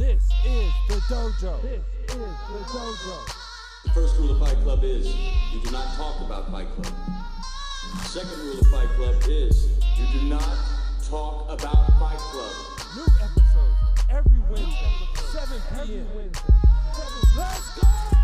This is the dojo. This is the dojo. The first rule of Fight Club is you do not talk about Fight Club. The Second rule of Fight Club is you do not talk about Fight Club. New episodes every Wednesday, 7 p.m. Let's go!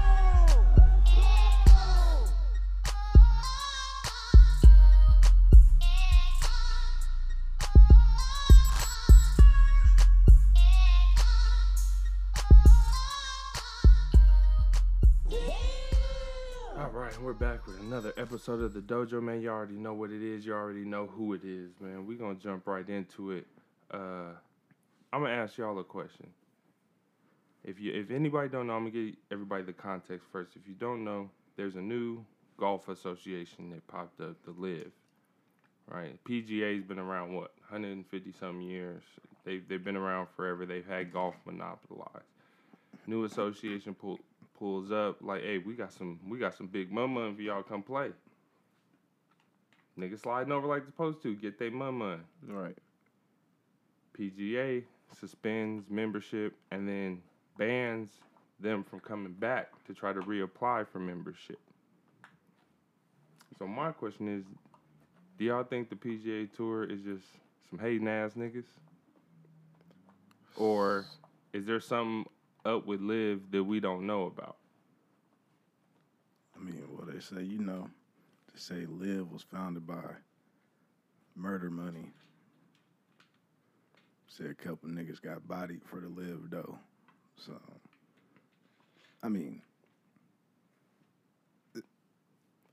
We're back with another episode of the Dojo, man. You already know what it is. You already know who it is, man. We're gonna jump right into it. Uh, I'm gonna ask y'all a question. If you, if anybody don't know, I'm gonna give everybody the context first. If you don't know, there's a new golf association that popped up, the LIV. Right, PGA's been around what 150 some years. They've they've been around forever. They've had golf monopolized. New association pull, pulls up like, hey, we got some we got some big money for y'all come play. Niggas sliding over like they're supposed to, get their money. Right. PGA suspends membership and then bans them from coming back to try to reapply for membership. So my question is, do y'all think the PGA Tour is just some hating ass niggas? Or is there something up with LIV that we don't know about? I mean, well, they say, you know, they say LIV was founded by murder money. Said a couple niggas got bodied for the LIV though. So, I mean,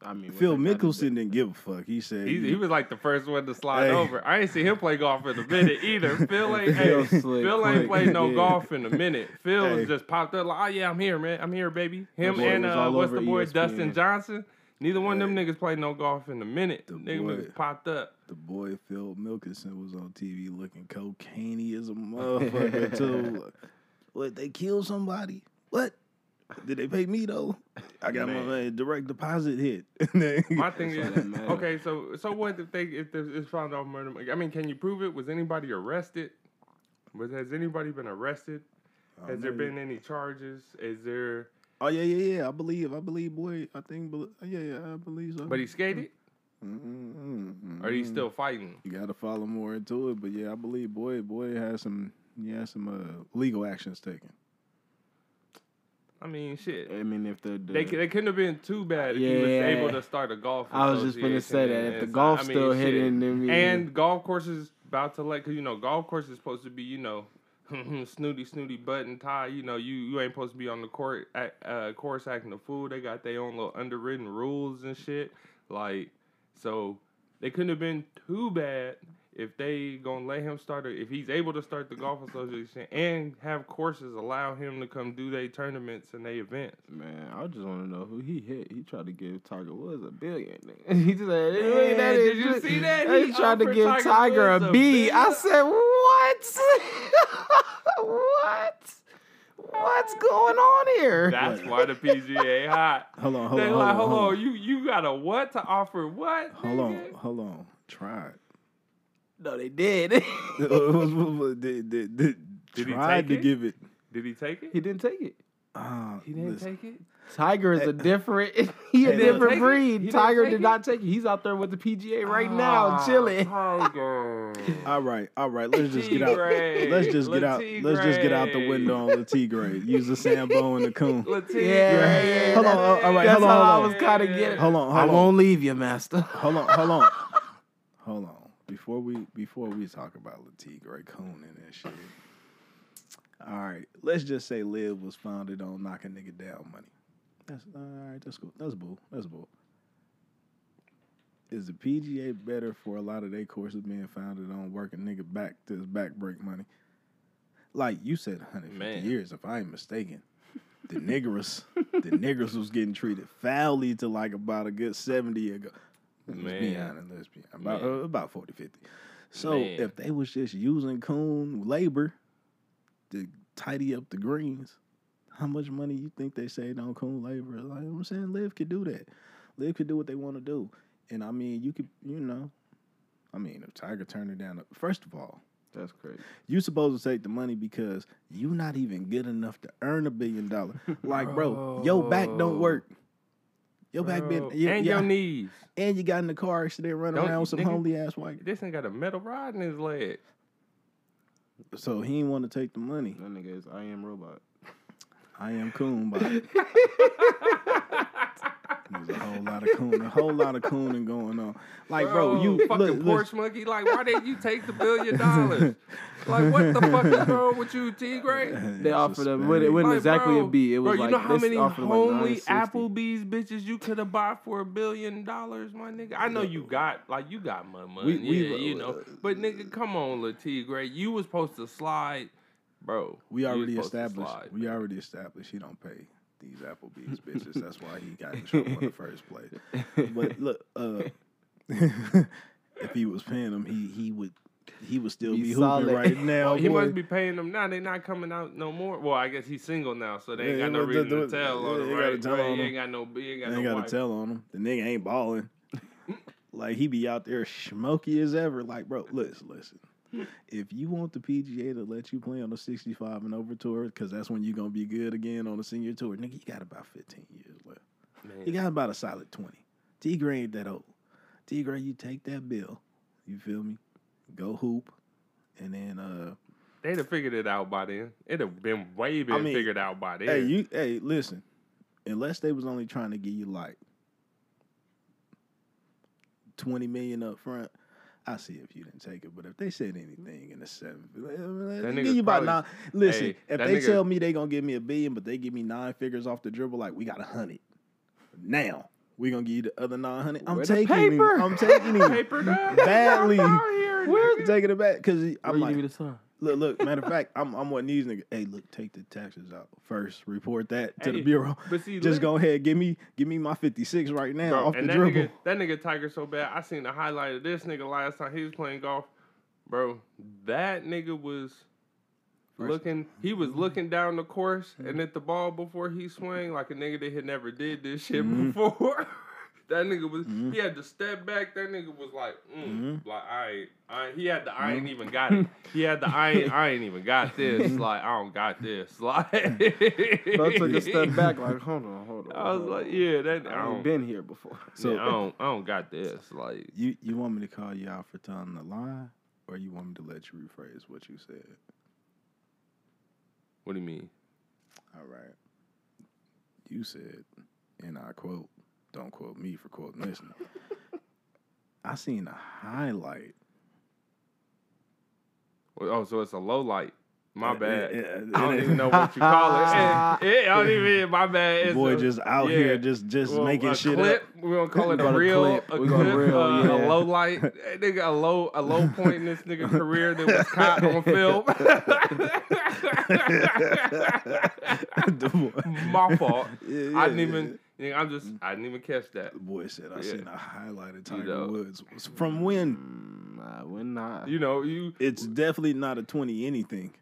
I mean, Phil they Mickelson didn't give a fuck. He said, He, he was like the first one to slide Hey. over. I ain't seen him play golf in a minute either. Phil ain't, Phil hey, slick Phil ain't played no Yeah. golf in a minute. Phil Hey. just popped up like, oh yeah, I'm here, man. I'm here, baby. Him and was uh, what's the boy ESPN. Dustin Johnson. Neither one of them niggas played no golf in a minute. The Nigga boy. was popped up. the boy Phil Mickelson was on TV looking cocaine as a motherfucker too. what they killed somebody? What? Did they pay me though? I got my uh, direct deposit hit. My thing is, okay, so so what if they if there's- it's found out murder? I mean, can you prove it? Was anybody arrested? Was has anybody been arrested? Has there been any charges? Is there? Oh yeah, yeah, yeah. I believe. I believe. Boy, I think. Yeah, yeah. I believe so. But he skated, Mm-mm-mm-mm. or he still fighting? You got to follow more into it, but yeah, I believe. Boy, boy has some. yeah, some uh, legal actions taken. I mean, shit. I mean, if the, the They, they couldn't have been too bad if he was Yeah. able to start a golf. I was just gonna say that if the golf's I mean, still shit. hitting, then and golf courses about to let, cause you know golf course is supposed to be you know snooty snooty button tie. You know you you ain't supposed to be on the court act, uh, course acting a fool. They got their own little underwritten rules and shit. Like so, they couldn't have been too bad if they gonna let him start. A, if he's able to start the golf association and have courses allow him to come do their tournaments and their events. man, I just want to know who he hit. He tried to give Tiger Woods a billion. He just said, Man, "Look that, did you see that? He, He tried to give Tiger Tiger, Woods a a B. I billion. said, what? what? What's going on here? That's why the PGA hot. Hold on, hold on, like, hold on, hold hold on, you you got a what to offer? What? Hold on, hold on. Try it. No, they did. did, did, did, Did he tried take to it? give it. Did he take it? he didn't take it. Uh, He didn't listen, take it. Tiger is a different. He a Hey, different take it? He breed. didn't Tiger take did it? not take it. He's out there with the PGA right Ah, now, chilling. Tiger. All right, all right. Let's just get out. Tigre. Let's just get out. Let's just get out the Tigre. window on the T grade. Use the Sambo and the coon. Latigre. Yeah, yeah, Hold on, that- all right, That's hold on, how hold I on. was kind of getting. Hold on, I on. won't leave you, master. Hold on, hold on, hold on. Before we before we talk about Latigre Coon and that shit. All right, let's just say Liv was founded on knocking nigga down money. That's all right. That's cool. That's bull. That's bull. Is the PGA better for a lot of their courses being founded on working nigga back to his back break money? Like you said, 150 Man. years, if I ain't mistaken. The niggers, the niggers was getting treated foully to like about a good 70 ago. Let's be Man. honest. Let's be about Man. uh, about 40, 50. So Man. if they was just using coon labor to tidy up the greens, how much money you think they saved on coon labor? Like I'm saying, Liv could do that. Liv could do what they want to do. And I mean, you could, you know, I mean, if Tiger turned it down, first of all, That's crazy. You supposed to take the money because you not even good enough to earn a billion dollars. Like, bro, your back don't work. Your back been you- and yeah, your knees. and you got in the car accident running Don't around with some nigga- homely ass white. This ain't got a metal rod in his leg. So he didn't want to take the money. That nigga is I am robot. I am coon, but there's a whole lot of coon, a whole lot of cooning going on. Like, bro, you fucking look, porch look, monkey. Like, why didn't you take the billion dollars? like, what the fuck is wrong with you, T Gray? They offered just them bad. what it wouldn't Like, exactly bro, be. It was bro, like you know how many offered like homely Applebee's bitches you could have bought for a billion dollars, my nigga. I know you got like you got my money, We- we- yeah, you know. Uh, but nigga, come on, Lil T Gray, you was supposed to slide, bro. We already established. slide, We man. already established he don't pay these Applebee's bitches. That's why he got in trouble in the first place. But look, uh, if he was paying them, he he would he would still Be be, hooping right now. Oh, he boy. must be paying them now. They're not coming out no more. Well, I guess he's single now, so they ain't Yeah, got no but the- reason to the- tell on him, right? tell on He him. ain't got no, he ain't got They no gotta wife. tell on him. The nigga ain't balling. like he be out there smoky as ever. Like, bro, listen, listen. If you want the PGA to let you play on the 65 and over tour, because that's when you're gonna be good again on the senior tour, nigga, you got about 15 years left. Man. You got about a solid 20. T Gray ain't that old. T Gray, you take that bill. You feel me? Go hoop. And then uh They'd have figured it out by then. It'd have been way been mean, figured out by then. hey, you hey, listen. Unless they was only trying to give you like 20 million up front, I see if you didn't take it. But if they said anything in the seventh, give you about nine. Listen, Hey, if they nigga- tell me they gonna give me a billion, but they give me nine figures off the dribble, like we got a hundred. Now we gonna give you the other nine hundred. I'm Where taking him. I'm taking him Papered up. badly. Here, Where's taking it back? Because I'm you like, give me the sign? look, look. Matter of fact, I'm I'm one of these niggas. Hey, look, take the taxes out first. Report that to the bureau. But see, Just look- go ahead, give me give me my 56 right now Bro, off the and that dribble. nigga, that nigga Tiger so bad. I seen the highlight of this nigga last time he was playing golf. Bro, that nigga was looking. He was mm-hmm. looking down the course mm-hmm. and at the ball before he swung like a nigga that had never did this shit mm-hmm. before. that nigga was. Mm-hmm. He had to step back. That nigga was like, mm, mm-hmm. like I, ain't- I. He had the. I ain't mm-hmm. even got it. He had the. I ain't. I ain't even got this. Like I don't got this. Like. Bro took a step back, like, hold on, hold on. I was like, yeah, that. I I don't. ain't been here before. So- yeah, I don't. I don't got this. Like. You you want me to call you out for telling the lie, or you want me to let you rephrase what you said? What do you mean? All right. You said, and I quote, don't quote me for quoting this. I seen a highlight. Oh, so it's a low light. My bad. yeah, yeah. I don't even know what you call it. I don't even. My bad. It's Boy, a- just out yeah. here, just just Well, making a shit clip. up. We're gonna call it a real, clip. a We gonna clip, real, uh, yeah. a low light, Hey, nigga, a low, a low point in this nigga career that was caught on film. My fault. I didn't yeah, I'm just. I didn't even catch that. The boy said, "I Yeah. seen a highlight of Tiger know. Woods." From when? Mm, Nah, when not. You know, you. It's definitely not a twenty anything.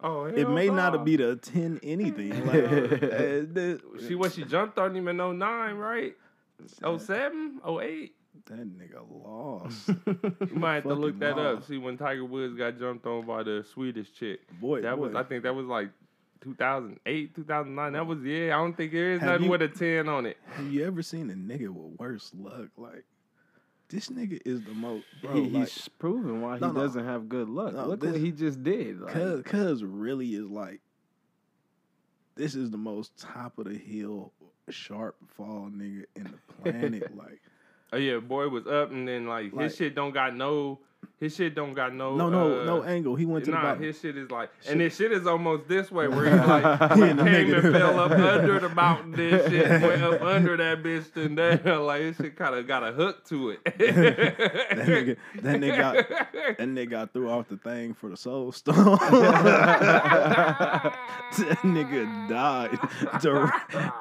Oh, It may not be the ten anything. Like, uh, She what she jumped on him in 09, right? 07, 08? that nigga lost. You might have to look that up. See when Tiger Woods got jumped on by the Swedish chick. Boy, That was I think that was like 2008, 2009. That was yeah. I don't think there is Have nothing you- with a 10 on it. Have you ever seen a nigga with worse luck? Like this nigga is the most bro. he, like, he's proven why No, he no. doesn't have good luck. No, Look this- what he just did. Like, cuz cuz really is like this is the most top of the hill sharp fall nigga in the planet. like Oh yeah, boy was up and then like, Like- his shit don't got no. His shit don't got no. no no uh, no angle. He went to the bottom. his shit is like, and his shit is almost this way, where he like he came and negative. fell up under the mountain. This shit went up under that bitch, and then like his shit kind of got a hook to it. that nigga that nigga got that nigga got threw off the thing for the soul stone. that nigga died. The,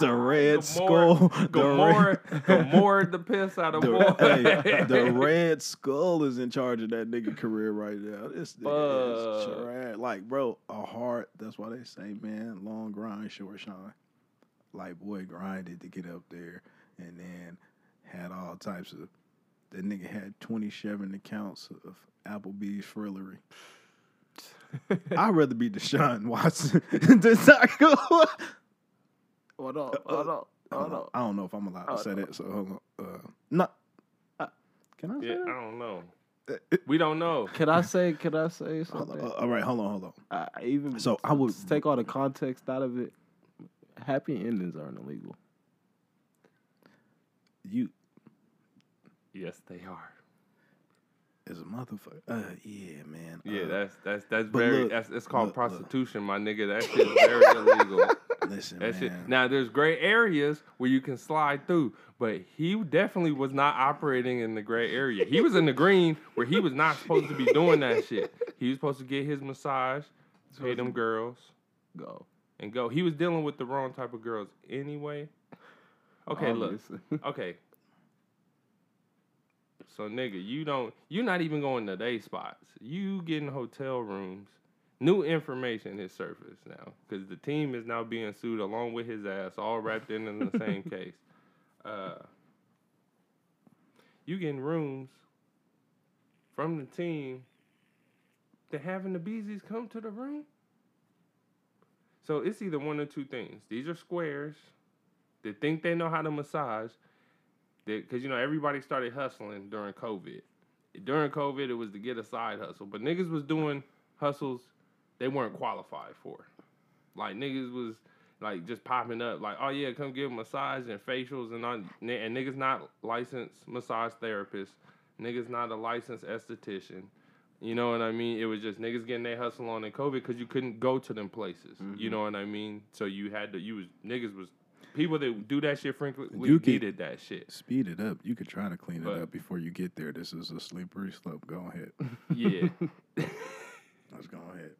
the red skull. The Gamora, red, Gamora the piss out of the, boy. hey, the red skull is in charge of that nigga career right now. This nigga is trash. Like, bro, a heart. That's why they say, man, long grind, short shine. Like, boy, grinded to get up there, and then had all types of. That nigga had twenty seven accounts of Applebee's frillery. I'd rather be Deshaun Watson than Taco. Hold on, hold on, hold on. I don't know if I'm allowed to Hold say on. that. So hold on. Uh, no. Uh, can I say Yeah, I don't know. We don't know. Can I say? Can I say Hold on. something? All right, hold on, hold on. I I even So I would- take all the context out of it. Happy endings aren't illegal. You Yes, they are. as a motherfucker. Uh, yeah, man. Yeah, Uh, that's that's that's very look, that's it's called look, look. prostitution, my nigga. That shit is very illegal. Listen, That shit. man. Now there's gray areas where you can slide through, but he definitely was not operating in the gray area. He was in the green where he was not supposed to be doing that shit. He was supposed to get his massage, pay them girls, Go. and go. He was dealing with the wrong type of girls anyway. Okay, look. Okay. So nigga, you don't you're not even going to day spots. You getting hotel rooms. New information has surfaced now because the team is now being sued along with his ass, all wrapped in in the same case. Uh, you getting rooms from the team to having the Beezies come to the room. So it's either one or two things. These are squares that think they know how to massage. Because, you know, everybody started hustling during COVID. During COVID, it was to get a side hustle. But niggas was doing hustles they weren't qualified for. Like, niggas was, like, just popping up. Like, oh, yeah, come give a massage and facials. And, all, and niggas not licensed massage therapists. Niggas not a licensed esthetician. You know what I mean? It was just niggas getting their hustle on in COVID because you couldn't go to them places. You mm-hmm. know what I mean? So you had to, you was, niggas was, people that do that shit frequently You needed that shit. Speed it up. You could try to clean But- it up before you get there. This is a slippery slope. Go ahead. Yeah. Let's go ahead.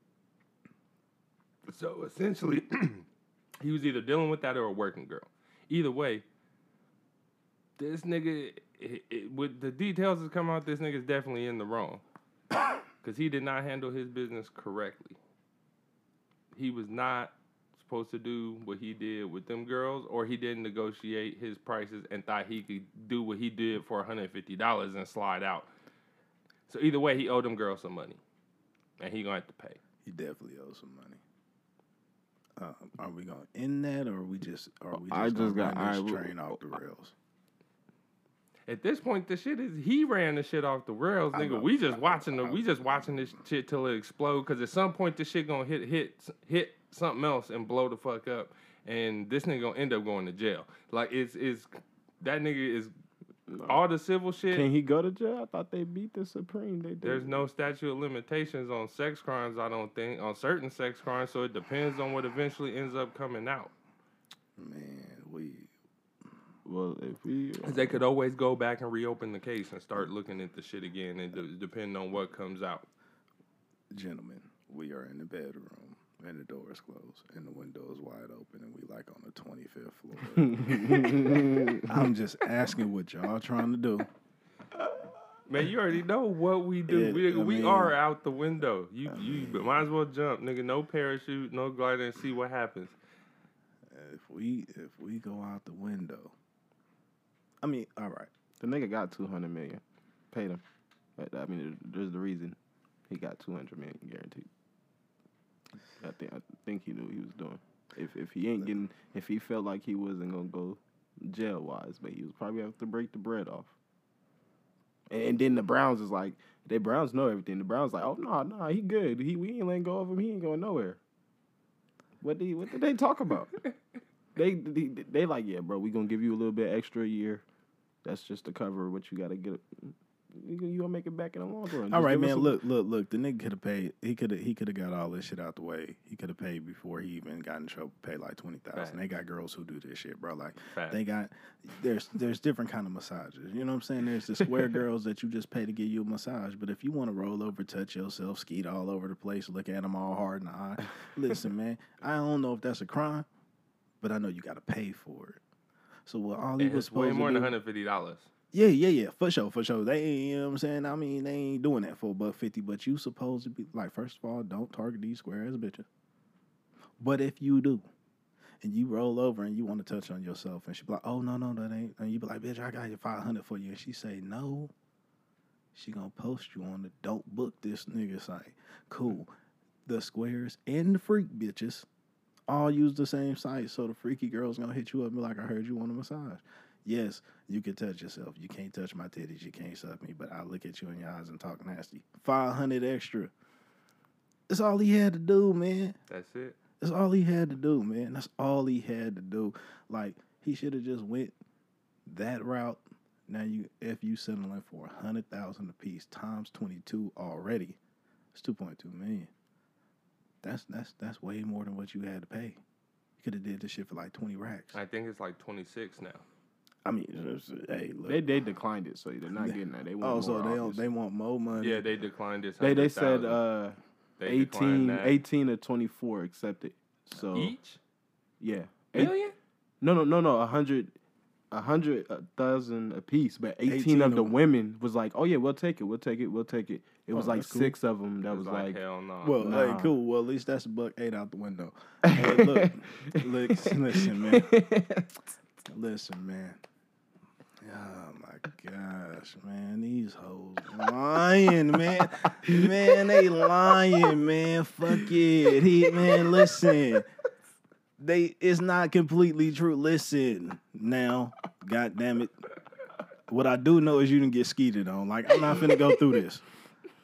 So essentially, he was either dealing with that or a working girl. Either way, this nigga, it, it, with the details that come out, this nigga's definitely in the wrong. Because he did not handle his business correctly. He was not supposed to do what he did with them girls, or he didn't negotiate his prices and thought he could do what he did for $150 and slide out. So either way, he owed them girls some money. And he gonna have to pay. He definitely owes some money. Um, are we going to end that, or are we just? Are we just I just gonna got- this alright, train off the rails? At this point, the shit is he ran the shit off the rails, nigga. We just watching the, we just watching this shit till it explode. Cause at some point, this shit gonna hit hit hit something else and blow the fuck up, and this nigga gonna end up going to jail. Like it's it's that nigga is all the civil shit. Can he go to jail? I thought they beat the Supreme. They did. There's no statute of limitations on sex crimes. I don't think on certain sex crimes, so it depends on what eventually ends up coming out. Man, we Well, if we. 'Cause They could always go back and reopen the case and start looking at the shit again, and de- depending on what comes out. gentlemen, we are in the bedroom, and the door is closed, and the window is wide open, and we like on the twenty fifth floor. I'm just asking what y'all trying to do. Man, you already know what we do. Yeah, we I we mean- are out the window. You you might as well jump, nigga. No parachute, no glider, and see what happens. If we if we go out the window, I mean, all right. The nigga got two hundred million. Paid him. But, I mean, there's the reason he got two hundred million guaranteed. I think I think he knew what he was doing. If if he ain't getting, if he felt like he wasn't gonna go jail wise, but he was probably have to break the bread off. And, then the Browns is like, they Browns know everything. The Browns like, oh no, no, he good. He we ain't letting go of him. He ain't going nowhere. What did what did they talk about? they, they they like, yeah, bro, we gonna give you a little bit extra a year. That's just to cover what you gotta get. You gonna- make it back in the long run. All Just right, man. a- Look, look, look. The nigga could have paid. He could have. He could have got all this shit out the way. He could have paid before he even got in trouble. Paid like twenty thousand. They got girls who do this shit, bro. Like Facts. they got. There's there's different kind of massages. You know what I'm saying? There's the square girls that you just pay to give you a massage. But if you want to roll over, touch yourself, skeet all over the place, look at them all hard in the eye. Listen, man. I don't know if that's a crime, but I know you got to pay for it. So what all he was It's way more to than hundred fifty dollars. Yeah, yeah, yeah, for sure, for sure. They, you know what I'm saying? I mean, they ain't doing that for a buck fifty, but you supposed to be like, first of all, don't target these square ass bitches. But if you do, and you roll over and you want to touch on yourself, and she be like, oh no, no, that ain't, and you be like, bitch, I got you five hundred for you, and she say no, she gonna post you on the don't book this nigga site. Cool. the squares and the freak bitches all use the same site. So the freaky girl's gonna hit you up and be like, I heard you want a massage. Yes, you can touch yourself. You can't touch my titties. You can't suck me, but I'll look at you in your eyes and talk nasty. Five hundred extra. That's all he had to do, man. That's it. That's all he had to do, man. That's all he had to do. Like he should have just went that route. Now you if you settling for a hundred thousand a piece times twenty two already, it's two point two million. That's that's that's way more than what you had to pay. You could have did this shit for like twenty racks. I think it's like 26 now. I mean, it's- hey, look. They they declined it, so they're not getting that. They want oh, more, so they don't, they want more money. Yeah, they declined this. they they said 100,000. uh They 18, 18 to twenty four accepted. So each yeah, Eight- million. no no no no a hundred. A hundred a thousand a piece, but 18, 18 of the women was like, "Oh yeah, we'll take it, we'll take it, we'll take it." It was Oh, like that's cool. six of them that It was like, hell no. Well, Nah. hey, cool. Well, at least that's a buck eight out the window. Hey, look, look, listen, man. Listen, man. Oh my gosh, man, these hoes lying, man. Man, they lying, man. Fuck it. He man, listen. They it's not completely true. Listen, now, god damn it. What I do know is you didn't get skeeted on. Like, I'm not finna go through this.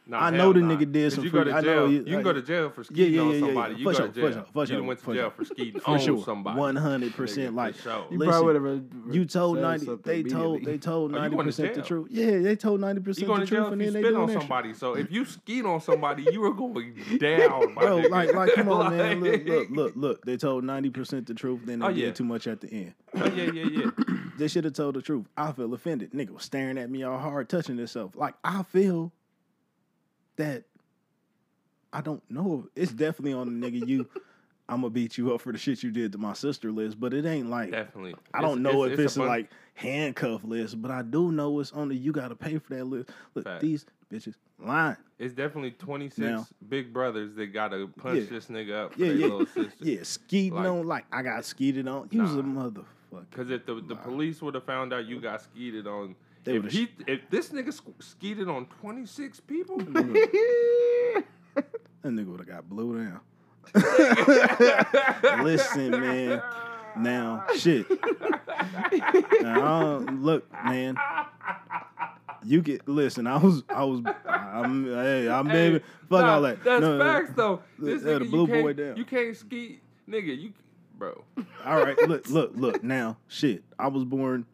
Nah, I know the nah. nigga did some You go to freak- I know jail. you can go to jail for Yeah, skeeting yeah, on yeah, yeah, somebody. yeah. You For go sure, to for jail. sure, for you sure, done went to for jail sure. for skeeting For on sure. somebody. One hundred percent. Like sure. You listen, probably would have. you told ninety. They told they told Oh, ninety percent the truth. Yeah, they told ninety You percent going the to jail truth, if and you then they spit on somebody. So if you skeet on somebody, you were going down, Bro, like, like, come on, man. Look, look, look, look. They told ninety percent the truth, then they Oh, did too much at the end. Oh, yeah, yeah, yeah. They should have told the truth. I feel offended. Nigga was staring at me all hard, touching himself. Like I feel that I don't know. It's definitely on the nigga you. I'm gonna beat you up for the shit you did to my sister list, but it ain't like Definitely. I don't know if it's, a like handcuff list, but I do know it's on the you gotta pay for that list. Look, Fact. these bitches lying. It's definitely 26 Now- big brothers that got to punch Yeah. this nigga up for Yeah, yeah, little sister. yeah. Skeeting Like- on like I got skeeted on. You was a motherfucker. Because if the, the police would have found out you got skeeted on, They if he if this nigga sk- skeeted on 26 people, that nigga would have got blew down. Listen, man. Now, shit. Now, uh, look, man. You get listen. I was, I was, I'm, hey, I'm Hey, baby. Fuck nah, all that. That's No, facts though. This the nigga, blue you can't, boy down. You can't skeet, nigga. You, bro. All right, look, look, look. Now, shit. I was born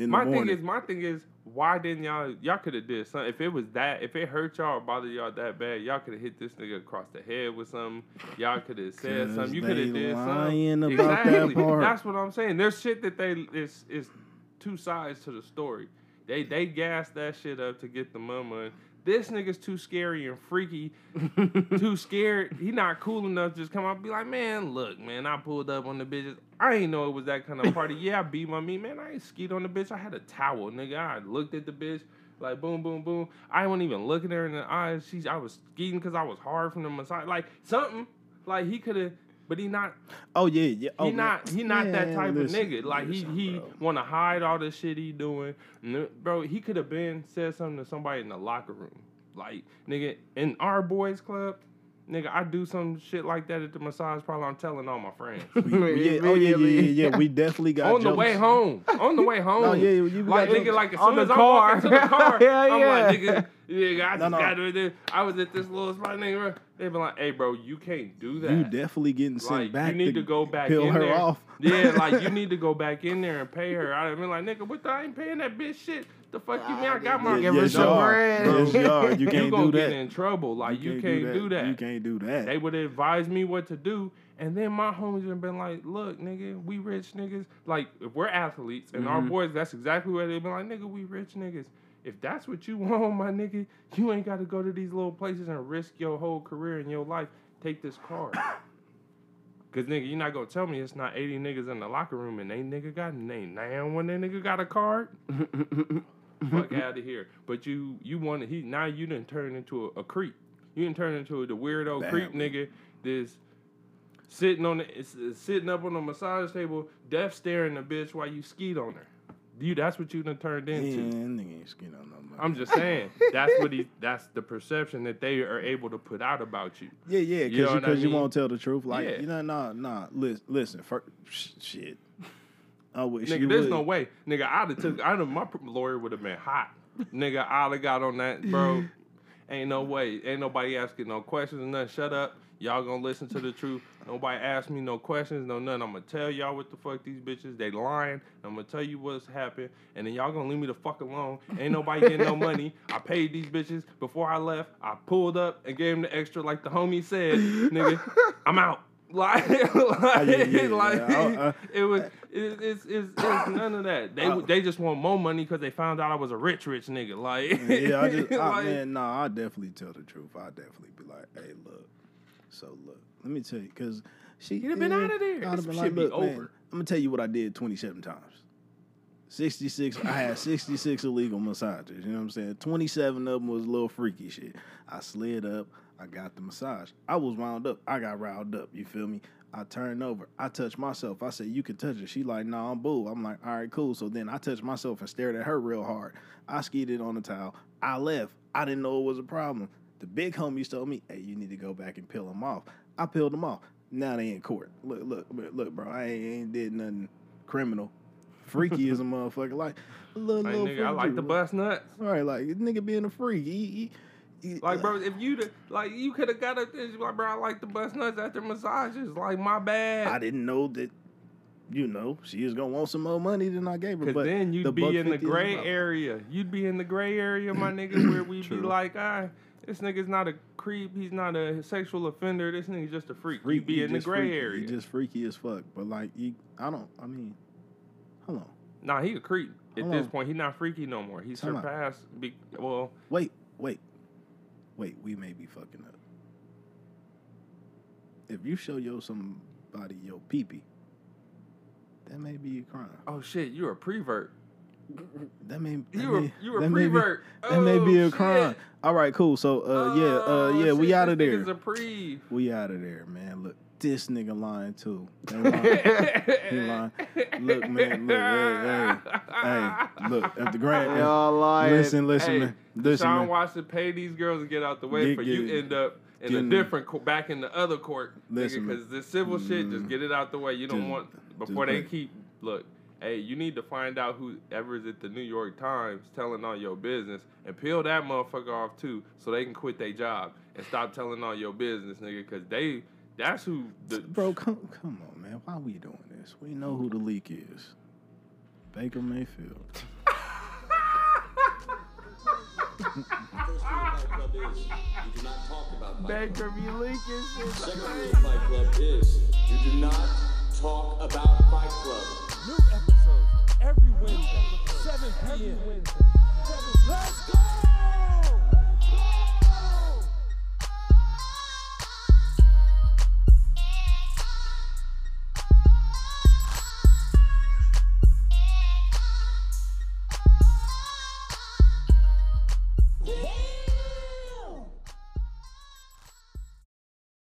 in My the thing is, my thing is, why didn't y'all? Y'all could have did something. If it was that, if it hurt y'all or bothered y'all that bad, y'all could have hit this nigga across the head with something. Y'all could have said something. You could have did something. that exactly. part. That's what I'm saying. There's shit that they it's it's two sides to the story. They they gassed that shit up to get the mama. This nigga's too scary and freaky, too scared. He not cool enough to just come out and be like, man, look, man, I pulled up on the bitches. I ain't know it was that kind of party. yeah, I beat my meat, man. I ain't skeet on the bitch. I had a towel, nigga. I looked at the bitch like boom, boom, boom. I wasn't even looking at her in the eyes. She's I was skeeting because I was hard from the massage. Like something. Like he could have, but he not. oh yeah, yeah. Oh, He not he not that type listen, of nigga. Like listen, he he want to hide all the shit he doing. Bro, he could have been said something to somebody in the locker room. Like nigga in our boys club, nigga, I do some shit like that at the massage parlor. I'm telling all my friends. We- yeah, oh yeah, yeah, yeah, yeah. We definitely got on the way home. On the way home. No, yeah, you like got nigga, jokes. like as On soon the as I walk into the car. car, Yeah, I'm like, yeah. nigga, yeah, I just No, no. got to there. I was at this little spot, nigga. They been like, hey, bro, you can't do that. You definitely getting sent Like back. you need to, go back peel in her there. off. Yeah, like you need to go back in there and pay her. I've been like nigga, what? The, I ain't paying that bitch shit. The fuck you mean? I got my. Give Yeah, her yes, you are. bread. Yes, you are. You you can't gonna do get in trouble. Like you, can't, do that. You can't do that. They would advise me what to do, and then my homies have been like, "Look, nigga, we rich niggas. Like, if we're athletes and Mm-hmm. our boys, that's exactly what they've been like, nigga. We rich niggas. If that's what you want, my nigga, you ain't got to go to these little places and risk your whole career and your life. Take this card." Cause nigga, you're not gonna tell me it's not 80 niggas in the locker room and they nigga got they now when that nigga got a card. Fuck out of here. But you you want he now you didn't turn into a, a creep. You didn't turn into the weirdo creep nigga that's sitting on the it's, it's sitting up on the massage table, deaf staring the bitch while you skeet on her. You that's what you done turned Yeah, into. nigga ain't skin on no money. I'm just saying that's what he that's the perception that they are able to put out about you. Yeah, yeah, because You know I you, mean? won't tell the truth. Like, Yeah. you know, nah, nah. Listen, listen. For, shit. I wish Nigga, there's would. no way. Nigga, I'd have took I'd have my lawyer would have been hot. Nigga, I'd have got on that, bro. Ain't no way. Ain't nobody asking no questions and nothing. Shut up. Y'all gonna listen to the truth. Nobody ask me no questions, no nothing. I'm gonna tell y'all what the fuck these bitches, they lying. I'm gonna tell you what's happened, and then y'all gonna leave me the fuck alone. Ain't nobody getting no money. I paid these bitches before I left. I pulled up and gave them the extra, like the homie said, nigga. I'm out. Like, like, yeah, yeah, like yeah. I- I- oh, uh, it was. It, it's, it's, it's none of that. They I- they just want more money because they found out I was a rich rich nigga. Like, yeah, I just, I, like- man, nah, I definitely tell the truth. I definitely be like, hey, look. So look, let me tell you, because she You'd have been out of there. I'd have been like, be look, man, over. I'm gonna tell you what I did 27 times. 66, I had 66 illegal massages. You know what I'm saying? 27 of them was a little freaky shit. I slid up, I got the massage. I was wound up, I got riled up. You feel me? I turned over, I touched myself. I said, You can touch it. She like, Nah, I'm boo. I'm like, All right, cool. So then I touched myself and stared at her real hard. I skied it on the towel. I left. I didn't know it was a problem. The big homies told me, Hey, you need to go back and peel them off. I peeled them off. Now they in court. Look, look, look, bro. I ain't, did nothing criminal. Freaky as a motherfucker. Like, little, Like, little nigga, I like the bust nuts. All right, like nigga being a freak. He, he, he- Like, bro, if you like, you could have got a thing, like, bro, I like the bust nuts after massages. Like, my bad. I didn't know that. You know, she is gonna want some more money than I gave her. But then you'd the be in the gray area. You'd be in the gray area, my nigga, where we'd be like, ah, this nigga's not a creep. He's not a sexual offender. This nigga's just a freak. Freak, You'd be he in the gray freaky. area. He just freaky as fuck. But like, he, I don't. I mean, hold on. Nah, he a creep. At Hold this on. point, he not freaky no more. He Time surpassed. Be, well, Wait, wait, wait. We may be fucking up. If you show yo somebody your peepee, that may be a crime. oh shit, You're a prevert. That may that You were may, you were that may be- prevert. That may be Oh, a crime. All right, cool. So, uh, yeah, uh, Oh, yeah, we out of there. a pre. We out of there, man. Look, this nigga lying too. They lying. he lying. Look, man. Look, hey, hey, hey. Look at the grand. Y'all lying. Listen, listen, Hey, man. Listen, Sean man. Watson pay these girls and get out the way Get- for you get- end up in getting- a different court, back in the other court. Listen, because this civil shit, just mm, get it out the way. You don't just- want before they put- keep look. Hey, you need to find out whoever is at the New York Times telling all your business and peel that motherfucker off too, so they can quit their job and stop telling all your business, nigga. Because they, that's who the Bro, come, come on, man. Why we doing this? We know who the leak is. Baker Mayfield. First rule of is you do not talk about Fight Club. Baker be leaking Second rule of Fight Club is you do not talk about Fight Club. Every Wednesday, 7 p.m. Let's go!